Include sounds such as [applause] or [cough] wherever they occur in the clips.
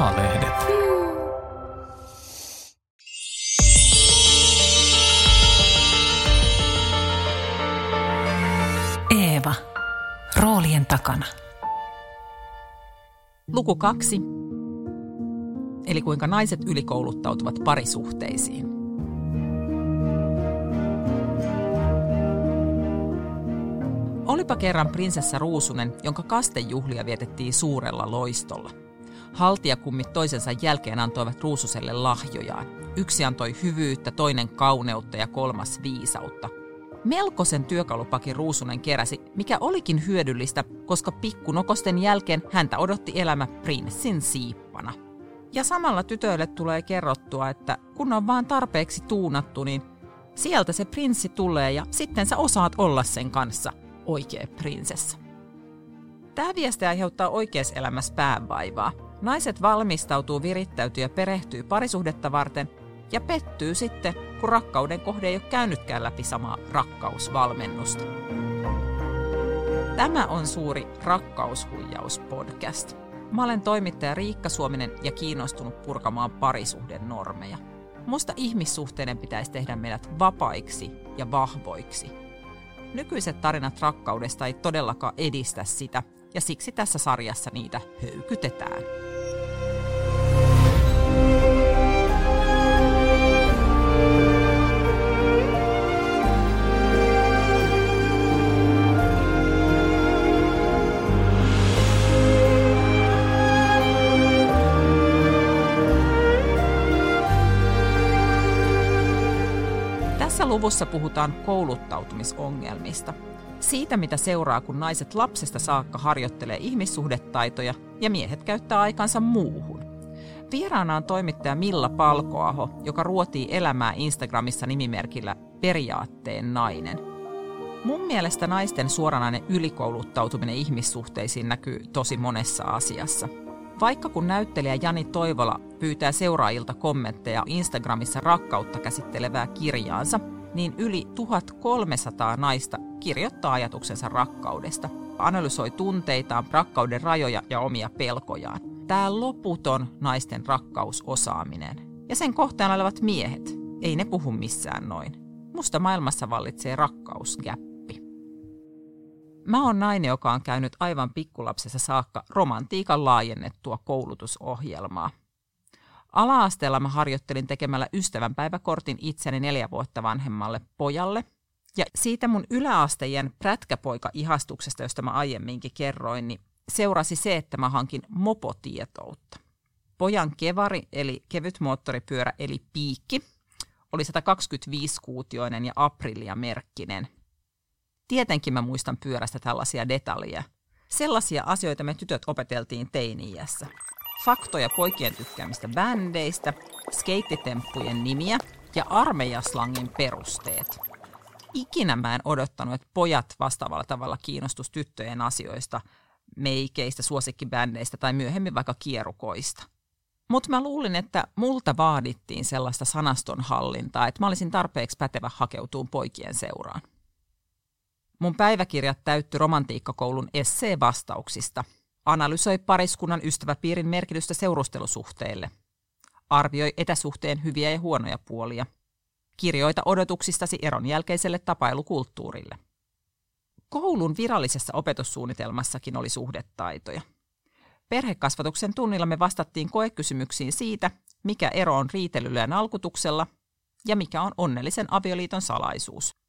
A-lehdet. Eeva. Roolien takana. Luku kaksi. Eli kuinka naiset ylikouluttautuvat parisuhteisiin. Olipa kerran prinsessa Ruusunen, jonka kastejuhlia vietettiin suurella loistolla. Haltijakummit toisensa jälkeen antoivat Ruususelle lahjojaan. Yksi antoi hyvyyttä, toinen kauneutta ja kolmas viisautta. Melkoisen työkalupakin Ruusunen keräsi, mikä olikin hyödyllistä, koska pikkunokosten jälkeen häntä odotti elämä prinssin siippana. Ja samalla tytöille tulee kerrottua, että kun on vaan tarpeeksi tuunattu, niin sieltä se prinssi tulee ja sitten sä osaat olla sen kanssa oikea prinsessa. Tämä viesti aiheuttaa oikeassa elämässä päänvaivaa. Naiset valmistautuu, virittäytyy ja perehtyy parisuhdetta varten ja pettyy sitten, kun rakkauden kohde ei ole käynytkään läpi samaa rakkausvalmennusta. Tämä on suuri rakkaushuijauspodcast. Mä olen toimittaja Riikka Suominen ja kiinnostunut purkamaan parisuhden normeja. Musta ihmissuhteiden pitäisi tehdä meidät vapaiksi ja vahvoiksi. Nykyiset tarinat rakkaudesta ei todellakaan edistä sitä, ja siksi tässä sarjassa niitä höykytetään. Tässä luvussa puhutaan kouluttautumisongelmista. Siitä, mitä seuraa, kun naiset lapsesta saakka harjoittelee ihmissuhdetaitoja ja miehet käyttää aikansa muuhun. Vieraana on toimittaja Milla Palkoaho, joka ruotii elämää Instagramissa nimimerkillä Periaatteen nainen. Mun mielestä naisten suoranainen ylikouluttautuminen ihmissuhteisiin näkyy tosi monessa asiassa. Vaikka kun näyttelijä Jani Toivola pyytää seuraajilta kommentteja Instagramissa rakkautta käsittelevää kirjaansa, niin yli 1300 naista kirjoittaa ajatuksensa rakkaudesta, analysoi tunteitaan, rakkauden rajoja ja omia pelkojaan. Tämä loputon naisten rakkausosaaminen. Ja sen kohtaan olevat miehet, ei ne puhu missään noin. Musta maailmassa vallitsee rakkausgäppi. Mä oon nainen, joka on käynyt aivan pikkulapsessa saakka romantiikan laajennettua koulutusohjelmaa. Ala-asteella mä harjoittelin tekemällä ystävänpäiväkortin itseni neljä vuotta vanhemmalle pojalle. Ja siitä mun yläastejen prätkäpoika-ihastuksesta, josta mä aiemminkin kerroin, niin seurasi se, että mä hankin mopotietoutta. Pojan kevari, eli kevyt moottoripyörä, eli piikki, oli 125-kuutioinen ja aprilia-merkkinen. Tietenkin mä muistan pyörästä tällaisia detaljeja. Sellaisia asioita me tytöt opeteltiin teini-iässä faktoja poikien tykkäämistä bändeistä, skeittitemppujen nimiä ja armeijaslangin perusteet. Ikinä mä en odottanut, että pojat vastaavalla tavalla kiinnostus tyttöjen asioista, meikeistä, suosikkibändeistä tai myöhemmin vaikka kierukoista. Mutta mä luulin, että multa vaadittiin sellaista sanastonhallintaa, että mä olisin tarpeeksi pätevä hakeutuun poikien seuraan. Mun päiväkirjat täytty romantiikkakoulun essee-vastauksista – analysoi pariskunnan ystäväpiirin merkitystä seurustelusuhteille. Arvioi etäsuhteen hyviä ja huonoja puolia. Kirjoita odotuksistasi eron jälkeiselle tapailukulttuurille. Koulun virallisessa opetussuunnitelmassakin oli suhdetaitoja. Perhekasvatuksen tunnilla me vastattiin koekysymyksiin siitä, mikä ero on riitelyllä ja nalkutuksella ja mikä on onnellisen avioliiton salaisuus.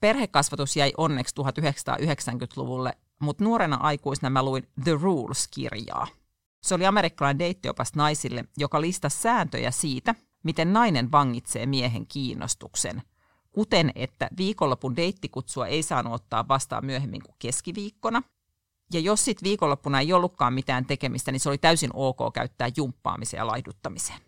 Perhekasvatus jäi onneksi 1990-luvulle mutta nuorena aikuisena mä luin The Rules-kirjaa. Se oli amerikkalainen deittiopas naisille, joka listasi sääntöjä siitä, miten nainen vangitsee miehen kiinnostuksen. Kuten, että viikonlopun deittikutsua ei saanut ottaa vastaan myöhemmin kuin keskiviikkona. Ja jos sitten viikonloppuna ei ollutkaan mitään tekemistä, niin se oli täysin ok käyttää jumppaamiseen ja laihduttamiseen.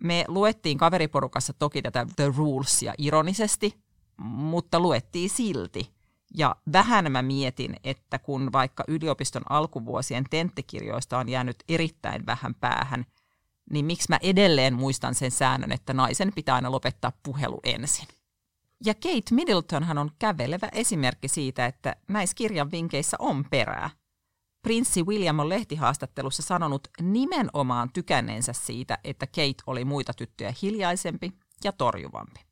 Me luettiin kaveriporukassa toki tätä The Rulesia ironisesti, mutta luettiin silti – ja vähän mä mietin, että kun vaikka yliopiston alkuvuosien tenttikirjoista on jäänyt erittäin vähän päähän, niin miksi mä edelleen muistan sen säännön, että naisen pitää aina lopettaa puhelu ensin. Ja Kate Middletonhan on kävelevä esimerkki siitä, että näissä kirjan vinkeissä on perää. prinssi William on lehtihaastattelussa sanonut nimenomaan tykänneensä siitä, että Kate oli muita tyttöjä hiljaisempi ja torjuvampi.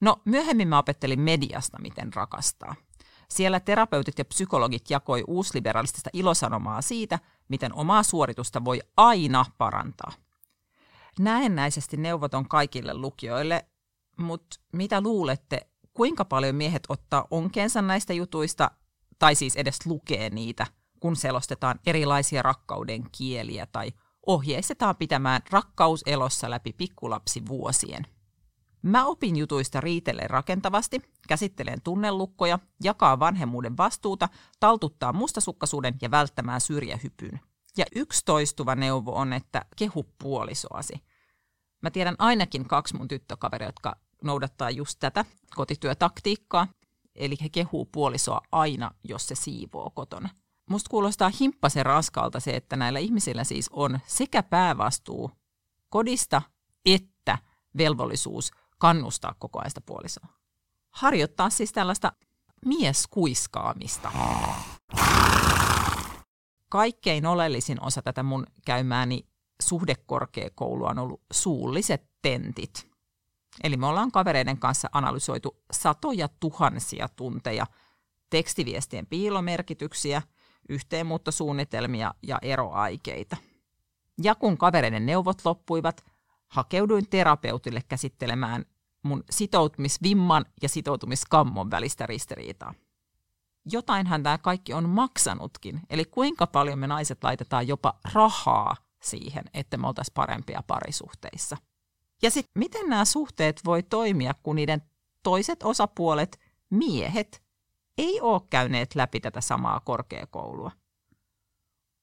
No, myöhemmin mä opettelin mediasta, miten rakastaa. Siellä terapeutit ja psykologit jakoi uusliberalistista ilosanomaa siitä, miten omaa suoritusta voi aina parantaa. Näennäisesti neuvoton kaikille lukijoille, mutta mitä luulette, kuinka paljon miehet ottaa onkeensa näistä jutuista, tai siis edes lukee niitä, kun selostetaan erilaisia rakkauden kieliä tai ohjeistetaan pitämään rakkaus elossa läpi pikkulapsi vuosien – Mä opin jutuista riitelee rakentavasti, käsittelen tunnelukkoja, jakaa vanhemmuuden vastuuta, taltuttaa mustasukkaisuuden ja välttämään syrjähypyn. Ja yksi toistuva neuvo on, että kehu puolisoasi. Mä tiedän ainakin kaksi mun tyttökaveria, jotka noudattaa just tätä kotityötaktiikkaa, eli he kehuu puolisoa aina, jos se siivoo kotona. Musta kuulostaa himppasen raskalta se, että näillä ihmisillä siis on sekä päävastuu kodista että velvollisuus kannustaa koko ajan sitä puolisoa. Harjoittaa siis tällaista mieskuiskaamista. Kaikkein oleellisin osa tätä mun käymääni suhdekorkeakoulua on ollut suulliset tentit. Eli me ollaan kavereiden kanssa analysoitu satoja tuhansia tunteja tekstiviestien piilomerkityksiä, yhteenmuuttosuunnitelmia ja eroaikeita. Ja kun kavereiden neuvot loppuivat, hakeuduin terapeutille käsittelemään mun sitoutumisvimman ja sitoutumiskammon välistä ristiriitaa. Jotainhan tämä kaikki on maksanutkin, eli kuinka paljon me naiset laitetaan jopa rahaa siihen, että me oltaisiin parempia parisuhteissa. Ja sitten miten nämä suhteet voi toimia, kun niiden toiset osapuolet, miehet, ei ole käyneet läpi tätä samaa korkeakoulua?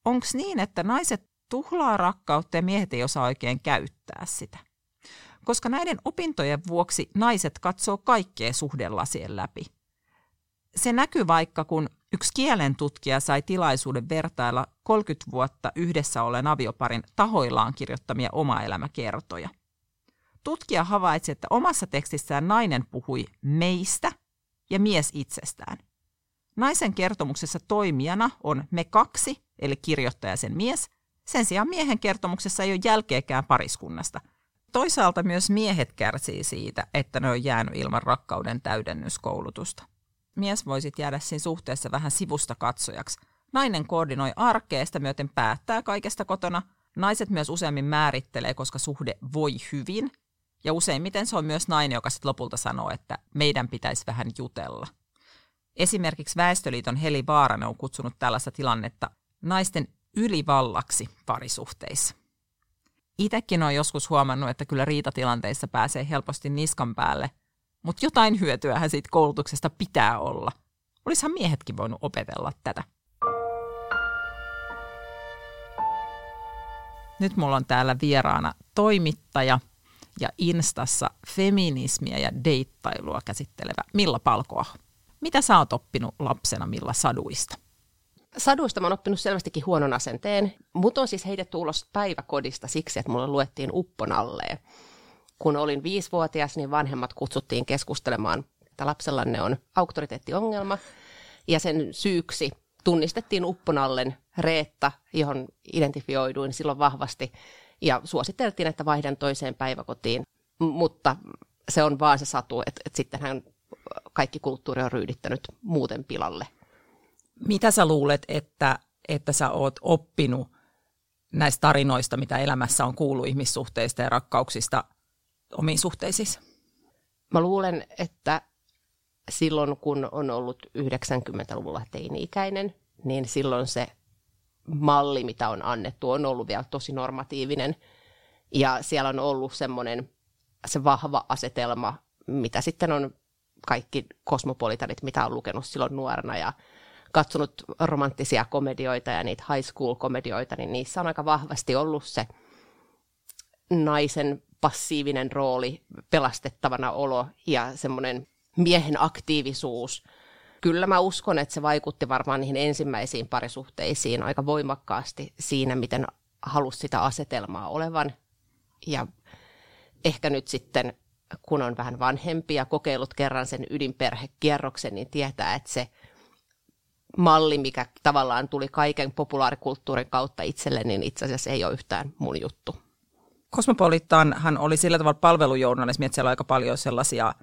Onko niin, että naiset tuhlaa rakkautta ja miehet ei osaa oikein käyttää sitä. Koska näiden opintojen vuoksi naiset katsoo kaikkea suhdelasien läpi. Se näkyy vaikka, kun yksi kielen tutkija sai tilaisuuden vertailla 30 vuotta yhdessä olleen avioparin tahoillaan kirjoittamia oma-elämäkertoja. Tutkija havaitsi, että omassa tekstissään nainen puhui meistä ja mies itsestään. Naisen kertomuksessa toimijana on me kaksi, eli kirjoittaja sen mies, sen sijaan miehen kertomuksessa ei ole jälkeäkään pariskunnasta. Toisaalta myös miehet kärsii siitä, että ne on jäänyt ilman rakkauden täydennyskoulutusta. Mies voisi jäädä siinä suhteessa vähän sivusta katsojaksi. Nainen koordinoi arkeesta myöten päättää kaikesta kotona. Naiset myös useammin määrittelee, koska suhde voi hyvin. Ja useimmiten se on myös nainen, joka sitten lopulta sanoo, että meidän pitäisi vähän jutella. Esimerkiksi Väestöliiton Heli Vaaranen on kutsunut tällaista tilannetta naisten ylivallaksi parisuhteissa. Itekin on joskus huomannut, että kyllä riitatilanteissa pääsee helposti niskan päälle, mutta jotain hyötyähän siitä koulutuksesta pitää olla. Olisihan miehetkin voinut opetella tätä. Nyt mulla on täällä vieraana toimittaja ja Instassa feminismiä ja deittailua käsittelevä Milla Palkoa. Mitä sä oot oppinut lapsena Milla saduista? Saduista mä oon oppinut selvästikin huonon asenteen. Mut on siis heitetty ulos päiväkodista siksi, että mulle luettiin upponalleen. Kun olin viisivuotias, niin vanhemmat kutsuttiin keskustelemaan, että lapsellanne on auktoriteettiongelma. Ja sen syyksi tunnistettiin upponallen Reetta, johon identifioiduin silloin vahvasti. Ja suositeltiin, että vaihdan toiseen päiväkotiin. Mutta se on vaan se satu, että, että sittenhän kaikki kulttuuri on ryydittänyt muuten pilalle. Mitä sä luulet, että, että sä oot oppinut näistä tarinoista, mitä elämässä on kuullut ihmissuhteista ja rakkauksista omiin suhteisiin? Mä luulen, että silloin kun on ollut 90-luvulla teini-ikäinen, niin silloin se malli, mitä on annettu, on ollut vielä tosi normatiivinen. Ja siellä on ollut semmoinen se vahva asetelma, mitä sitten on kaikki kosmopolitanit, mitä on lukenut silloin nuorena ja katsonut romanttisia komedioita ja niitä high school-komedioita, niin niissä on aika vahvasti ollut se naisen passiivinen rooli, pelastettavana olo ja semmoinen miehen aktiivisuus. Kyllä mä uskon, että se vaikutti varmaan niihin ensimmäisiin parisuhteisiin aika voimakkaasti siinä, miten halusi sitä asetelmaa olevan. Ja ehkä nyt sitten, kun on vähän vanhempi ja kokeillut kerran sen ydinperhekierroksen, niin tietää, että se – malli, mikä tavallaan tuli kaiken populaarikulttuurin kautta itselle, niin itse asiassa ei ole yhtään mun juttu. hän oli sillä tavalla palvelujournalismi, että siellä on aika paljon sellaisia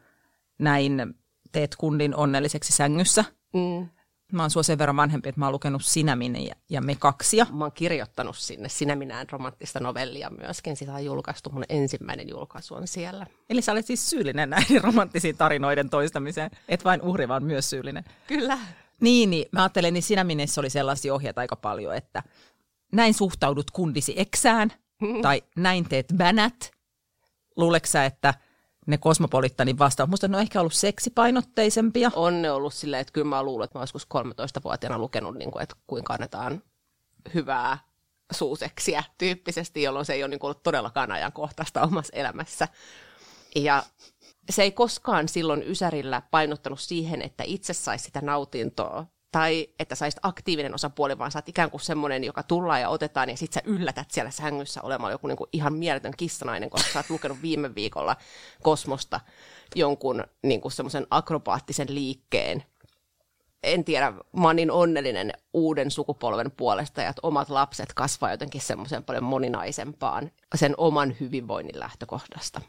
näin teet kundin onnelliseksi sängyssä. Mm. Mä oon sua sen verran vanhempi, että mä oon lukenut Sinä, minä ja, ja me kaksia. Mä oon kirjoittanut sinne Sinä, minään romanttista novellia myöskin. Sitä on julkaistu, mun ensimmäinen julkaisu on siellä. Eli sä olet siis syyllinen näiden romanttisiin tarinoiden toistamiseen. Et vain uhri, vaan myös syyllinen. Kyllä. Niin, niin mä ajattelen, niin Sinä, minessä oli sellaisia ohjeita aika paljon, että näin suhtaudut kundisi eksään, mm. tai näin teet vänät. Luuleksä, että – ne kosmopolittanin vastaus. Musta ne on ehkä ollut seksipainotteisempia. On ne ollut silleen, että kyllä mä luulen, että mä joskus 13-vuotiaana lukenut, niin kuin, että kuinka annetaan hyvää suuseksiä tyyppisesti, jolloin se ei ole niin kuin ollut todellakaan ajankohtaista omassa elämässä. Ja se ei koskaan silloin Ysärillä painottanut siihen, että itse saisi sitä nautintoa tai että saisit aktiivinen osapuoli, vaan sä oot ikään kuin semmoinen, joka tullaan ja otetaan, ja sit sä yllätät siellä sängyssä olemaan joku niinku ihan mieletön kissanainen, koska sä oot lukenut viime viikolla Kosmosta jonkun niinku semmoisen akrobaattisen liikkeen. En tiedä, mä oon niin onnellinen uuden sukupolven puolesta, ja että omat lapset kasvaa jotenkin semmoisen paljon moninaisempaan sen oman hyvinvoinnin lähtökohdasta.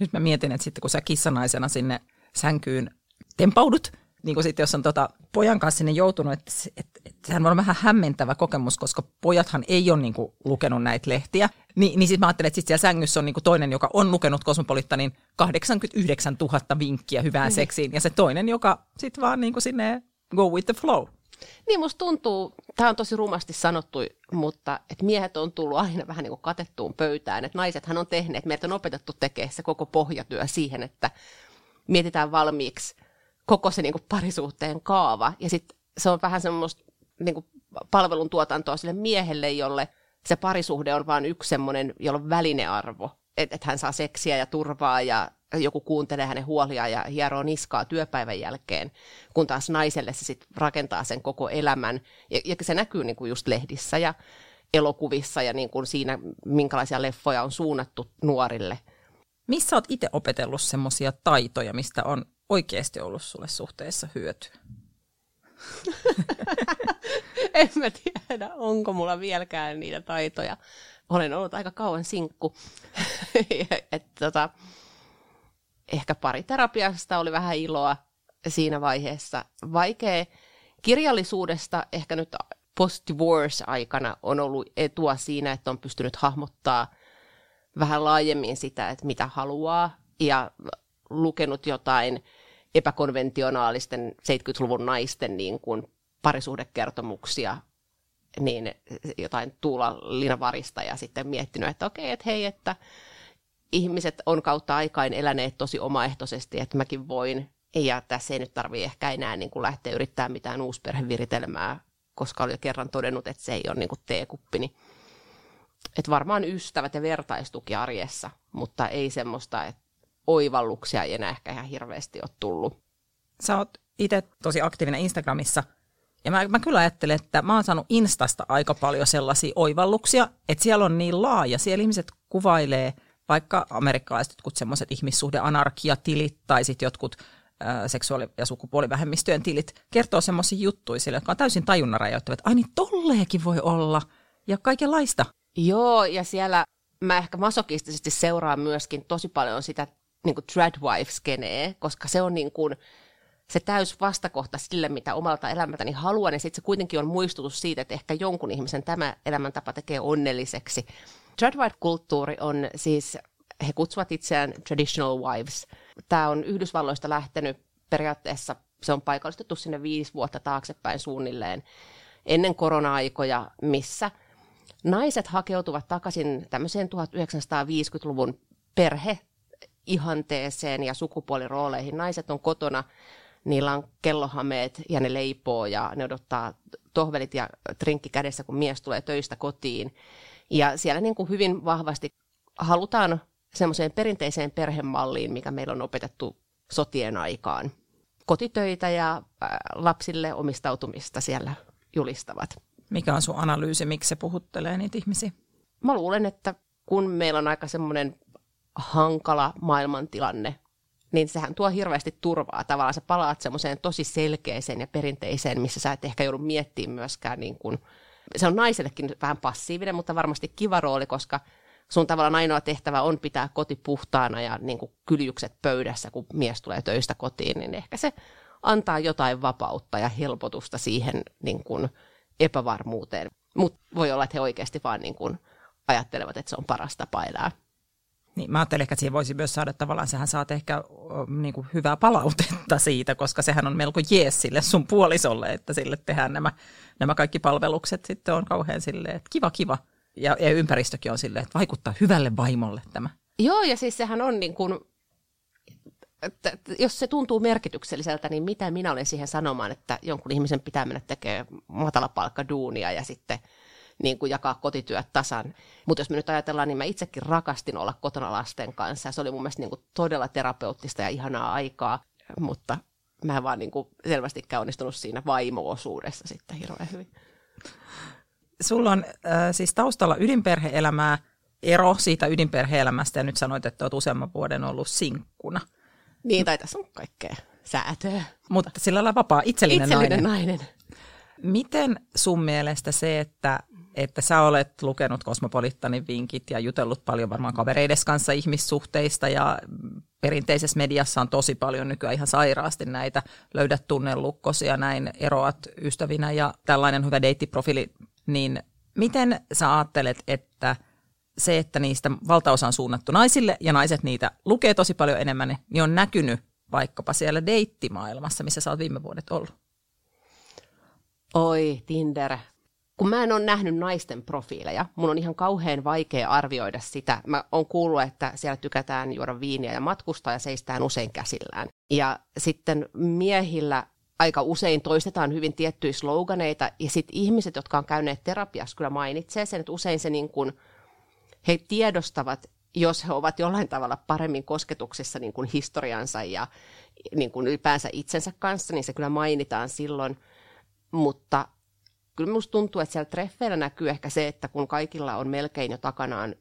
Nyt mä mietin, että sitten kun sä kissanaisena sinne sänkyyn tempaudut, niin kuin sitten jos on tota pojan kanssa sinne joutunut, että, että, että sehän on vähän hämmentävä kokemus, koska pojathan ei ole niin kuin, lukenut näitä lehtiä. Ni, niin sitten mä ajattelen, että sit siellä sängyssä on niin kuin toinen, joka on lukenut Kosmopolittanin 89 000 vinkkiä hyvään mm. seksiin, ja se toinen, joka sitten vaan niin kuin sinne go with the flow. Niin musta tuntuu, tämä on tosi rumasti sanottu, mutta että miehet on tullut aina vähän niin kuin katettuun pöytään, että naisethan on tehneet, meiltä on opetettu tekemään se koko pohjatyö siihen, että mietitään valmiiksi koko se niin kuin parisuhteen kaava. Ja sitten se on vähän semmoista niin kuin palvelun tuotantoa sille miehelle, jolle se parisuhde on vain yksi semmoinen, jolla on välinearvo. Että et hän saa seksiä ja turvaa ja joku kuuntelee hänen huoliaan ja hieroo niskaa työpäivän jälkeen, kun taas naiselle se sitten rakentaa sen koko elämän. Ja, ja se näkyy niin kuin just lehdissä ja elokuvissa ja niin kuin siinä, minkälaisia leffoja on suunnattu nuorille. Missä olet itse opetellut semmoisia taitoja, mistä on oikeasti ollut sulle suhteessa hyötyä? [laughs] en mä tiedä, onko mulla vieläkään niitä taitoja. Olen ollut aika kauan sinkku. [laughs] Et, tota, ehkä pariterapiasta oli vähän iloa siinä vaiheessa. Vaikea kirjallisuudesta ehkä nyt post-divorce-aikana on ollut etua siinä, että on pystynyt hahmottaa vähän laajemmin sitä, että mitä haluaa ja lukenut jotain epäkonventionaalisten 70-luvun naisten niin kuin parisuhdekertomuksia, niin jotain Tuula Linavarista ja sitten miettinyt, että okei, että hei, että ihmiset on kautta aikain eläneet tosi omaehtoisesti, että mäkin voin. Ja tässä ei nyt tarvitse ehkä enää niin kuin lähteä yrittämään mitään uusperheviritelmää, koska oli jo kerran todennut, että se ei ole niin kuin teekuppini. Niin että varmaan ystävät ja vertaistuki arjessa, mutta ei semmoista, että oivalluksia ei enää ehkä ihan hirveästi ole tullut. Sä oot itse tosi aktiivinen Instagramissa, ja mä, mä kyllä ajattelen, että mä oon saanut Instasta aika paljon sellaisia oivalluksia, että siellä on niin laaja, siellä ihmiset kuvailee vaikka amerikkalaiset jotkut semmoiset ihmissuhdeanarkiatilit tai sitten jotkut seksuaali- ja sukupuolivähemmistöjen tilit kertoo semmoisia juttuja sille, jotka on täysin tajunnan rajoittavat, että ai niin tolleekin voi olla ja kaikenlaista. Joo, ja siellä mä ehkä masokistisesti seuraan myöskin tosi paljon sitä niin kuin Tradwife-skenee, koska se on niin kuin, se täys vastakohta sille, mitä omalta elämältäni haluan, ja sitten se kuitenkin on muistutus siitä, että ehkä jonkun ihmisen tämä elämäntapa tekee onnelliseksi. Tradwife-kulttuuri on siis, he kutsuvat itseään traditional wives. Tämä on Yhdysvalloista lähtenyt periaatteessa, se on paikallistettu sinne viisi vuotta taaksepäin suunnilleen, ennen korona-aikoja, missä naiset hakeutuvat takaisin tämmöiseen 1950-luvun perhe ihanteeseen ja sukupuolirooleihin. Naiset on kotona, niillä on kellohameet ja ne leipoo ja ne odottaa tohvelit ja trinkki kädessä, kun mies tulee töistä kotiin. Ja siellä niin kuin hyvin vahvasti halutaan semmoiseen perinteiseen perhemalliin, mikä meillä on opetettu sotien aikaan. Kotitöitä ja lapsille omistautumista siellä julistavat. Mikä on sun analyysi, miksi se puhuttelee niitä ihmisiä? Mä luulen, että kun meillä on aika semmoinen hankala maailmantilanne niin sehän tuo hirveästi turvaa. Tavallaan sä palaat semmoiseen tosi selkeäseen ja perinteiseen, missä sä et ehkä joudu miettimään myöskään, niin kuin, se on naisellekin vähän passiivinen, mutta varmasti kiva rooli, koska sun tavallaan ainoa tehtävä on pitää koti puhtaana ja niin kuin kyljykset pöydässä, kun mies tulee töistä kotiin, niin ehkä se antaa jotain vapautta ja helpotusta siihen niin kuin epävarmuuteen. Mutta voi olla, että he oikeasti vaan niin kuin ajattelevat, että se on paras tapa elää. Niin, mä ajattelin että siihen voisi myös saada tavallaan, sehän saat ehkä niin kuin hyvää palautetta [laughs] siitä, koska sehän on melko jees sille sun puolisolle, että sille tehdään nämä, nämä kaikki palvelukset sitten on kauhean silleen, että kiva kiva. Ja, ja ympäristökin on silleen, että vaikuttaa hyvälle vaimolle tämä. Joo, ja siis sehän on niin kuin, että jos se tuntuu merkitykselliseltä, niin mitä minä olen siihen sanomaan, että jonkun ihmisen pitää mennä tekemään matalapalkkaduunia ja sitten – niin kuin jakaa kotityöt tasan. Mutta jos me nyt ajatellaan, niin mä itsekin rakastin olla kotona lasten kanssa ja se oli mun mielestä niin kuin todella terapeuttista ja ihanaa aikaa, mutta mä en vaan niin kuin selvästikään onnistunut siinä vaimo-osuudessa sitten hirveän hyvin. Sulla on äh, siis taustalla ydinperheelämää, ero siitä ydinperheelämästä ja nyt sanoit, että olet useamman vuoden ollut sinkkuna. Niin, tai tässä on kaikkea säätöä. Mutta sillä lailla vapaa, itsellinen, itsellinen nainen. nainen. Miten sun mielestä se, että että sä olet lukenut Kosmopolittanin vinkit ja jutellut paljon varmaan kavereides kanssa ihmissuhteista ja perinteisessä mediassa on tosi paljon nykyään ihan sairaasti näitä löydät tunnelukkosia, näin eroat ystävinä ja tällainen hyvä deittiprofiili, niin miten sä ajattelet, että se, että niistä valtaosa on suunnattu naisille ja naiset niitä lukee tosi paljon enemmän, niin on näkynyt vaikkapa siellä deittimaailmassa, missä sä oot viime vuodet ollut? Oi, Tinder, kun mä en ole nähnyt naisten profiileja, mun on ihan kauhean vaikea arvioida sitä. Mä oon kuullut, että siellä tykätään juoda viiniä ja matkustaa ja seistään usein käsillään. Ja sitten miehillä aika usein toistetaan hyvin tiettyjä sloganeita, ja sitten ihmiset, jotka on käyneet terapiassa, kyllä mainitsee sen, että usein se niin kuin, he tiedostavat, jos he ovat jollain tavalla paremmin kosketuksessa niin kuin historiansa ja niin kuin ylipäänsä itsensä kanssa, niin se kyllä mainitaan silloin, mutta kyllä minusta tuntuu, että siellä treffeillä näkyy ehkä se, että kun kaikilla on melkein jo takanaan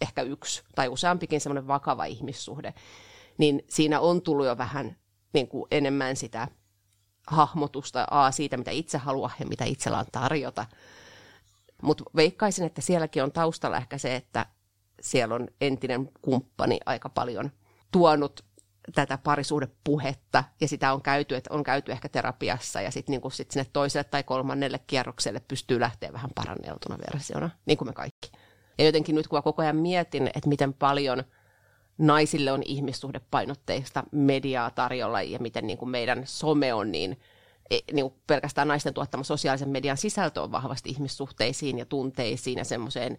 ehkä yksi tai useampikin semmoinen vakava ihmissuhde, niin siinä on tullut jo vähän niin kuin enemmän sitä hahmotusta A siitä, mitä itse haluaa ja mitä itsellä on tarjota. Mutta veikkaisin, että sielläkin on taustalla ehkä se, että siellä on entinen kumppani aika paljon tuonut tätä parisuhdepuhetta, ja sitä on käyty, että on käyty ehkä terapiassa, ja sitten niin sit sinne toiselle tai kolmannelle kierrokselle pystyy lähteä vähän paranneltuna versiona, niin kuin me kaikki. Ja jotenkin nyt kun koko ajan mietin, että miten paljon naisille on ihmissuhdepainotteista mediaa tarjolla, ja miten niin kuin meidän some on niin, e, niin kuin pelkästään naisten tuottama sosiaalisen median sisältö on vahvasti ihmissuhteisiin ja tunteisiin ja semmoiseen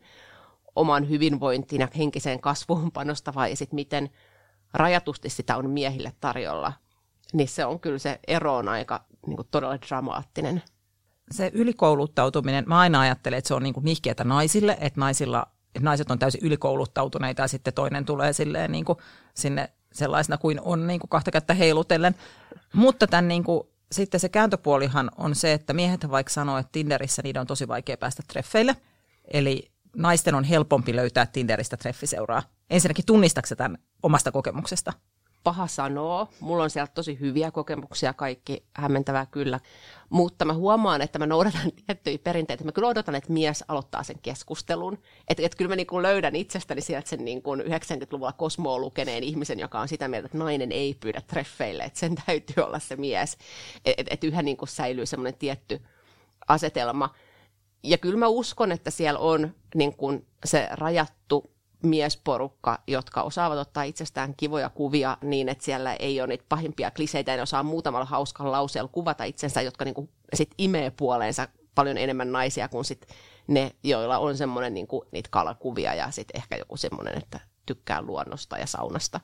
oman hyvinvointiin ja henkiseen kasvuun panostavaa, ja sitten miten – rajatusti sitä on miehille tarjolla, niin se on kyllä se ero on aika niin kuin todella dramaattinen. Se ylikouluttautuminen, mä aina ajattelen, että se on niin nihkeätä naisille, että, naisilla, että naiset on täysin ylikouluttautuneita ja sitten toinen tulee silleen niin kuin sinne sellaisena kuin on niin kuin kahta kättä heilutellen. Mutta tämän niin kuin, sitten se kääntöpuolihan on se, että miehet vaikka sanoo, että Tinderissä niiden on tosi vaikea päästä treffeille. Eli naisten on helpompi löytää Tinderistä treffiseuraa? Ensinnäkin tunnistatko tämän omasta kokemuksesta? Paha sanoo. Mulla on sieltä tosi hyviä kokemuksia, kaikki hämmentävää kyllä. Mutta mä huomaan, että mä noudatan [laughs] tiettyjä perinteitä. Mä kyllä odotan, että mies aloittaa sen keskustelun. Että et kyllä mä niin löydän itsestäni sieltä sen niin 90-luvulla kosmoa lukeneen ihmisen, joka on sitä mieltä, että nainen ei pyydä treffeille. Että sen [laughs] täytyy olla se mies. Että et, et yhä niin säilyy semmoinen tietty asetelma – ja kyllä mä uskon, että siellä on niin kuin se rajattu miesporukka, jotka osaavat ottaa itsestään kivoja kuvia niin, että siellä ei ole niitä pahimpia kliseitä, ja ne osaa muutamalla hauskalla lauseella kuvata itsensä, jotka niin kuin sit imee puoleensa paljon enemmän naisia kuin sit ne, joilla on semmoinen niin kuin, niitä kalakuvia ja sitten ehkä joku semmoinen, että tykkää luonnosta ja saunasta.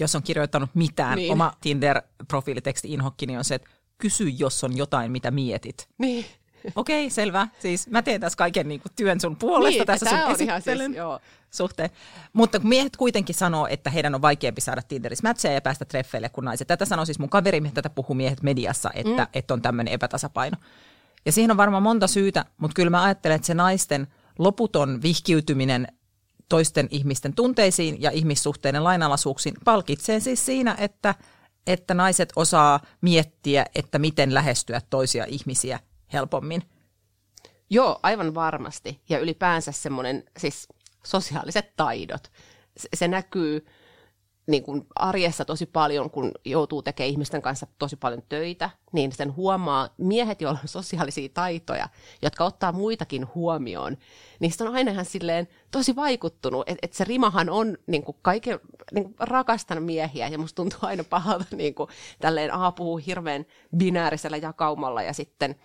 Jos on kirjoittanut mitään, niin. oma Tinder-profiiliteksti inhokki, niin on se, että kysy, jos on jotain, mitä mietit. Niin. [laughs] Okei, okay, selvä. Siis mä teen tässä kaiken niin kuin, työn sun puolesta niin, tässä sun on ihan siis, joo. suhteen. Mutta kun miehet kuitenkin sanoo, että heidän on vaikeampi saada Tinderissä mätsejä ja päästä treffeille kuin naiset. Tätä sanoo siis mun kaveri, tätä puhuu miehet mediassa, että, mm. että on tämmöinen epätasapaino. Ja siihen on varmaan monta syytä, mutta kyllä mä ajattelen, että se naisten loputon vihkiytyminen toisten ihmisten tunteisiin ja ihmissuhteiden lainalaisuuksiin palkitsee siis siinä, että, että naiset osaa miettiä, että miten lähestyä toisia ihmisiä helpommin. Joo, aivan varmasti. Ja ylipäänsä semmoinen, siis sosiaaliset taidot. Se, se näkyy niin kuin arjessa tosi paljon, kun joutuu tekemään ihmisten kanssa tosi paljon töitä, niin sen huomaa miehet, joilla on sosiaalisia taitoja, jotka ottaa muitakin huomioon. Niistä on aina ihan silleen tosi vaikuttunut, että et se rimahan on niin kuin kaiken, niin kuin rakastan miehiä ja musta tuntuu aina pahalta niin kuin, tälleen A puhuu hirveän binäärisellä jakaumalla ja sitten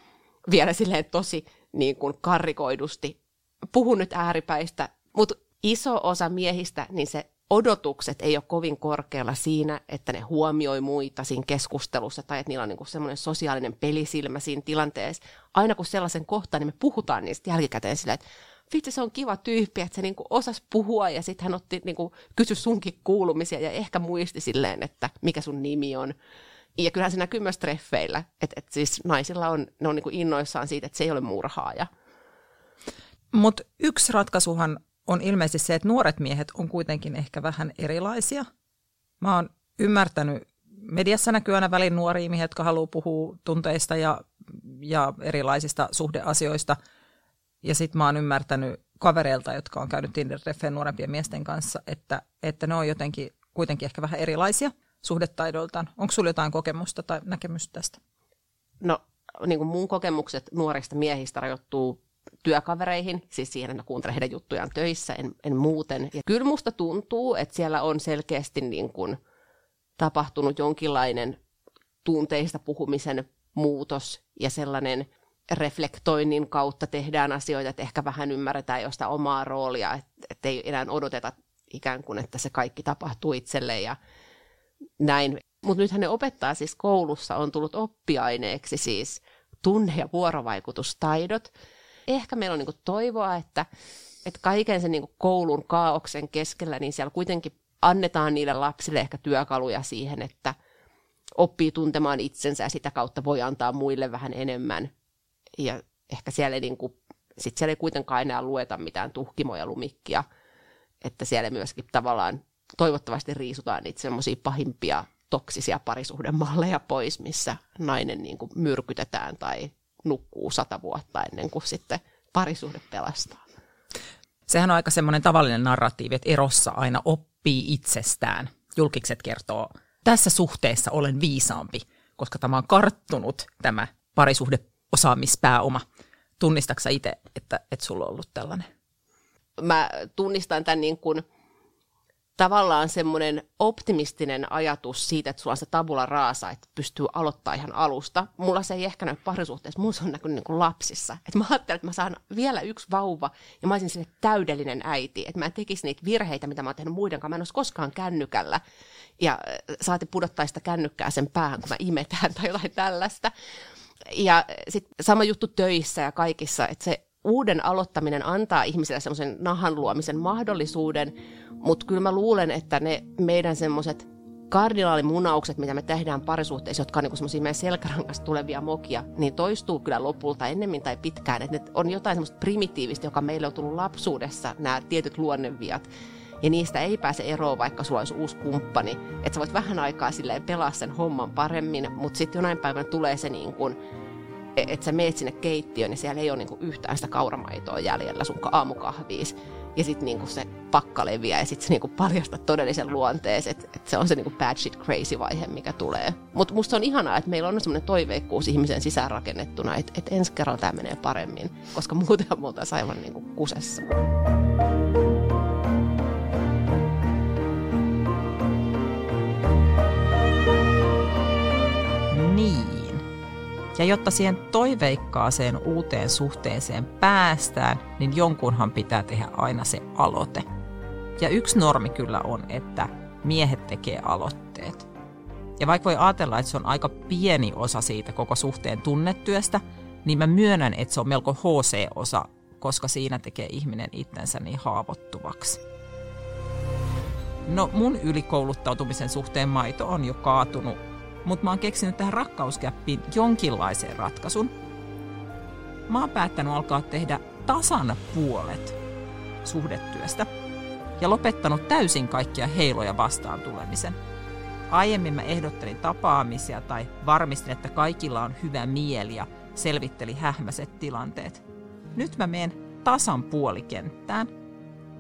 vielä silleen tosi niin kuin karrikoidusti. Puhun nyt ääripäistä, mutta iso osa miehistä, niin se odotukset ei ole kovin korkealla siinä, että ne huomioi muita siinä keskustelussa tai että niillä on niin semmoinen sosiaalinen pelisilmä siinä tilanteessa. Aina kun sellaisen kohtaan, niin me puhutaan niistä jälkikäteen sillä, että vitsi se on kiva tyyppi, että se niin osasi puhua ja sitten hän otti, niin kuin, kysy sunkin kuulumisia ja ehkä muisti silleen, että mikä sun nimi on. Ja kyllähän se näkyy myös treffeillä, että, että siis naisilla on, ne on niin kuin innoissaan siitä, että se ei ole murhaaja. Mutta yksi ratkaisuhan on ilmeisesti se, että nuoret miehet on kuitenkin ehkä vähän erilaisia. Mä oon ymmärtänyt, mediassa näkyy aina välin nuoria miehiä, jotka haluaa puhua tunteista ja, ja erilaisista suhdeasioista. Ja sitten mä oon ymmärtänyt kavereilta, jotka on käynyt tinder nuorempien miesten kanssa, että, että ne on jotenkin kuitenkin ehkä vähän erilaisia suhdetaidoltaan. Onko sulla jotain kokemusta tai näkemystä tästä? No niin kuin mun kokemukset nuorista miehistä rajoittuu työkavereihin, siis siihen, että kuuntelen heidän juttujaan töissä, en, en muuten. Ja kyllä musta tuntuu, että siellä on selkeästi niin kuin tapahtunut jonkinlainen tunteista puhumisen muutos ja sellainen reflektoinnin kautta tehdään asioita, että ehkä vähän ymmärretään josta omaa roolia, että ei enää odoteta ikään kuin, että se kaikki tapahtuu itselle ja näin. Mutta nythän ne opettaa siis koulussa, on tullut oppiaineeksi siis tunne- ja vuorovaikutustaidot, ehkä meillä on niin toivoa, että, että kaiken sen niin koulun kaauksen keskellä, niin siellä kuitenkin annetaan niille lapsille ehkä työkaluja siihen, että oppii tuntemaan itsensä ja sitä kautta voi antaa muille vähän enemmän. Ja ehkä siellä ei, niin sit siellä ei kuitenkaan enää lueta mitään tuhkimoja lumikkia, että siellä myöskin tavallaan toivottavasti riisutaan niitä semmoisia pahimpia toksisia parisuhdemalleja pois, missä nainen niin kuin myrkytetään tai nukkuu sata vuotta ennen kuin sitten parisuhde pelastaa. Sehän on aika semmoinen tavallinen narratiivi, että erossa aina oppii itsestään. Julkikset kertoo, tässä suhteessa olen viisaampi, koska tämä on karttunut tämä parisuhdeosaamispääoma. Tunnistatko itse, että, että sulla on ollut tällainen? Mä tunnistan tämän niin kuin – tavallaan semmoinen optimistinen ajatus siitä, että sulla on se tabula raasa, että pystyy aloittaa ihan alusta. Mulla se ei ehkä näy parisuhteessa, mulla se on näkynyt niin kuin lapsissa. Et mä ajattelin, että mä saan vielä yksi vauva ja mä olisin sille täydellinen äiti. Että mä en tekisi niitä virheitä, mitä mä oon tehnyt muiden kanssa. Mä en olisi koskaan kännykällä ja äh, saati pudottaa sitä kännykkää sen päähän, kun mä imetään tai jotain tällaista. Ja sitten sama juttu töissä ja kaikissa, että se uuden aloittaminen antaa ihmiselle semmoisen nahan luomisen mahdollisuuden, mutta kyllä mä luulen, että ne meidän semmoiset kardinaalimunaukset, mitä me tehdään parisuhteissa, jotka on niin semmoisia meidän selkärangasta tulevia mokia, niin toistuu kyllä lopulta ennemmin tai pitkään. Että on jotain semmoista primitiivistä, joka meille on tullut lapsuudessa, nämä tietyt luonneviat, ja niistä ei pääse eroon, vaikka sulla olisi uusi kumppani. Että sä voit vähän aikaa silleen pelaa sen homman paremmin, mutta sitten jonain päivänä tulee se niin kuin, että sä meet sinne keittiöön ja siellä ei ole niinku yhtään sitä kauramaitoa jäljellä sun aamukahviis. Ja sitten niinku se pakka leviää ja sitten se niinku paljastaa todellisen luonteen, että et se on se niinku bad shit crazy vaihe, mikä tulee. Mutta musta on ihanaa, että meillä on semmoinen toiveikkuus ihmisen sisään rakennettuna, että et ensi kerralla tämä menee paremmin, koska muuten me oltaisiin aivan niinku kusessa. Ja jotta siihen toiveikkaaseen uuteen suhteeseen päästään, niin jonkunhan pitää tehdä aina se aloite. Ja yksi normi kyllä on, että miehet tekee aloitteet. Ja vaikka voi ajatella, että se on aika pieni osa siitä koko suhteen tunnetyöstä, niin mä myönnän, että se on melko HC-osa, koska siinä tekee ihminen itsensä niin haavoittuvaksi. No mun ylikouluttautumisen suhteen maito on jo kaatunut mutta mä oon keksinyt tähän rakkauskäppiin jonkinlaisen ratkaisun. Mä oon päättänyt alkaa tehdä tasan puolet suhdetyöstä. ja lopettanut täysin kaikkia heiloja vastaan tulemisen. Aiemmin mä ehdottelin tapaamisia tai varmistin, että kaikilla on hyvä mieli ja selvitteli hähmäiset tilanteet. Nyt mä menen tasan puolikenttään.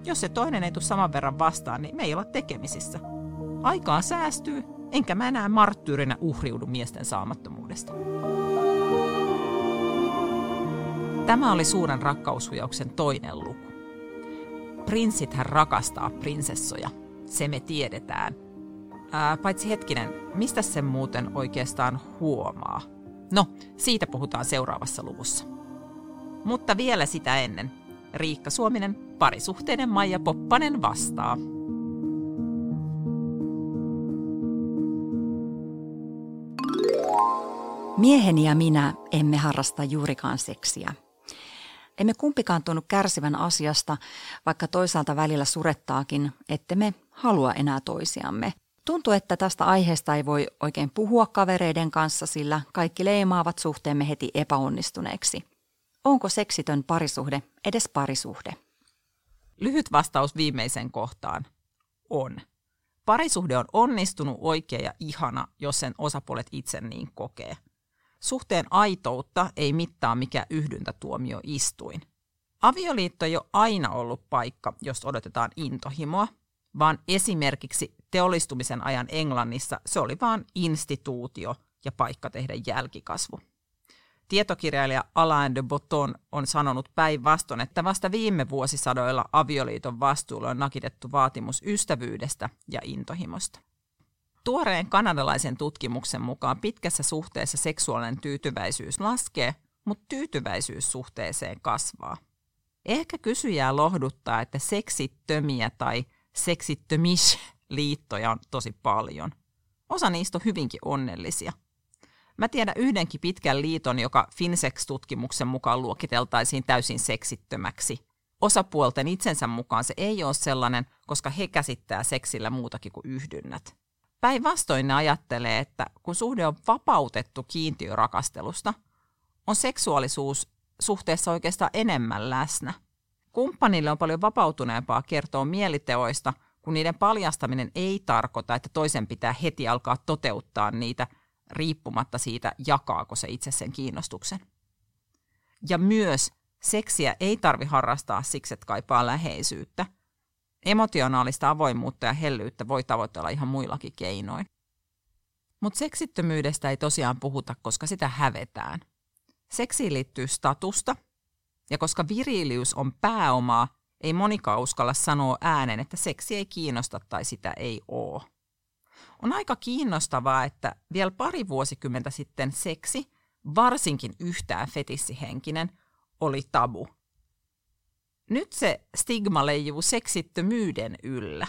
Jos se toinen ei tule saman verran vastaan, niin me ei olla tekemisissä. Aikaa säästyy, enkä mä enää marttyyrinä uhriudu miesten saamattomuudesta. Tämä oli suuren rakkaushujauksen toinen luku. Prinssithän rakastaa prinsessoja, se me tiedetään. Ää, paitsi hetkinen, mistä se muuten oikeastaan huomaa? No, siitä puhutaan seuraavassa luvussa. Mutta vielä sitä ennen. Riikka Suominen, parisuhteinen Maija Poppanen vastaa. Mieheni ja minä emme harrasta juurikaan seksiä. Emme kumpikaan tunnu kärsivän asiasta, vaikka toisaalta välillä surettaakin, että me halua enää toisiamme. Tuntuu, että tästä aiheesta ei voi oikein puhua kavereiden kanssa, sillä kaikki leimaavat suhteemme heti epäonnistuneeksi. Onko seksitön parisuhde edes parisuhde? Lyhyt vastaus viimeisen kohtaan. On. Parisuhde on onnistunut, oikea ja ihana, jos sen osapuolet itse niin kokee – Suhteen aitoutta ei mittaa mikä istuin. Avioliitto ei ole aina ollut paikka, jos odotetaan intohimoa, vaan esimerkiksi teollistumisen ajan Englannissa se oli vain instituutio ja paikka tehdä jälkikasvu. Tietokirjailija Alain de Botton on sanonut päinvastoin, että vasta viime vuosisadoilla avioliiton vastuulle on nakitettu vaatimus ystävyydestä ja intohimosta. Tuoreen kanadalaisen tutkimuksen mukaan pitkässä suhteessa seksuaalinen tyytyväisyys laskee, mutta tyytyväisyys suhteeseen kasvaa. Ehkä kysyjää lohduttaa, että seksittömiä tai seksittömis-liittoja on tosi paljon. Osa niistä on hyvinkin onnellisia. Mä tiedän yhdenkin pitkän liiton, joka Finsex-tutkimuksen mukaan luokiteltaisiin täysin seksittömäksi. Osapuolten itsensä mukaan se ei ole sellainen, koska he käsittää seksillä muutakin kuin yhdynnät. Päinvastoin ne ajattelee, että kun suhde on vapautettu kiintiörakastelusta, on seksuaalisuus suhteessa oikeastaan enemmän läsnä. Kumppanille on paljon vapautuneempaa kertoa mieliteoista, kun niiden paljastaminen ei tarkoita, että toisen pitää heti alkaa toteuttaa niitä riippumatta siitä, jakaako se itse sen kiinnostuksen. Ja myös seksiä ei tarvi harrastaa siksi, että kaipaa läheisyyttä – Emotionaalista avoimuutta ja hellyyttä voi tavoitella ihan muillakin keinoin. Mutta seksittömyydestä ei tosiaan puhuta, koska sitä hävetään. Seksiin liittyy statusta, ja koska virilius on pääomaa, ei monikaan uskalla sanoa äänen, että seksi ei kiinnosta tai sitä ei oo. On aika kiinnostavaa, että vielä pari vuosikymmentä sitten seksi, varsinkin yhtään fetissihenkinen, oli tabu – nyt se stigma leijuu seksittömyyden yllä.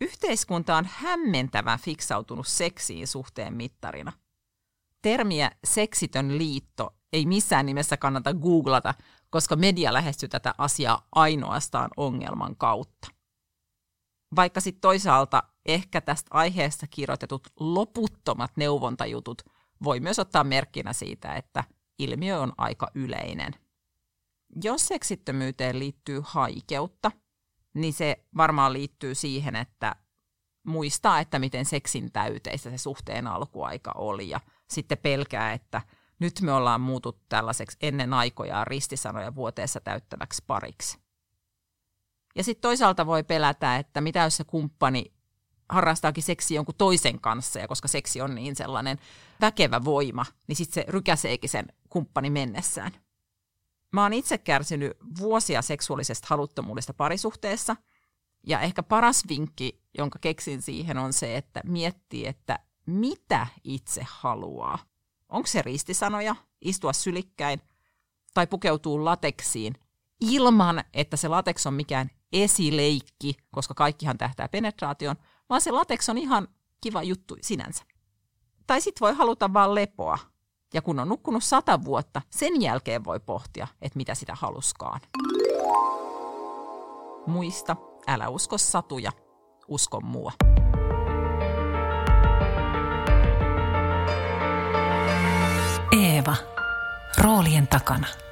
Yhteiskunta on hämmentävän fiksautunut seksiin suhteen mittarina. Termiä seksitön liitto ei missään nimessä kannata googlata, koska media lähestyy tätä asiaa ainoastaan ongelman kautta. Vaikka sitten toisaalta ehkä tästä aiheesta kirjoitetut loputtomat neuvontajutut voi myös ottaa merkkinä siitä, että ilmiö on aika yleinen – jos seksittömyyteen liittyy haikeutta, niin se varmaan liittyy siihen, että muistaa, että miten seksin täyteistä se suhteen alkuaika oli ja sitten pelkää, että nyt me ollaan muutut tällaiseksi ennen aikojaan ristisanoja vuoteessa täyttäväksi pariksi. Ja sitten toisaalta voi pelätä, että mitä jos se kumppani harrastaakin seksi jonkun toisen kanssa, ja koska seksi on niin sellainen väkevä voima, niin sitten se rykäseekin sen kumppani mennessään. Mä oon itse kärsinyt vuosia seksuaalisesta haluttomuudesta parisuhteessa. Ja ehkä paras vinkki, jonka keksin siihen, on se, että miettii, että mitä itse haluaa. Onko se ristisanoja, istua sylikkäin tai pukeutuu lateksiin ilman, että se lateks on mikään esileikki, koska kaikkihan tähtää penetraation, vaan se lateks on ihan kiva juttu sinänsä. Tai sitten voi haluta vaan lepoa, ja kun on nukkunut sata vuotta, sen jälkeen voi pohtia, että mitä sitä haluskaan. Muista, älä usko satuja, usko mua. Eeva. Roolien takana.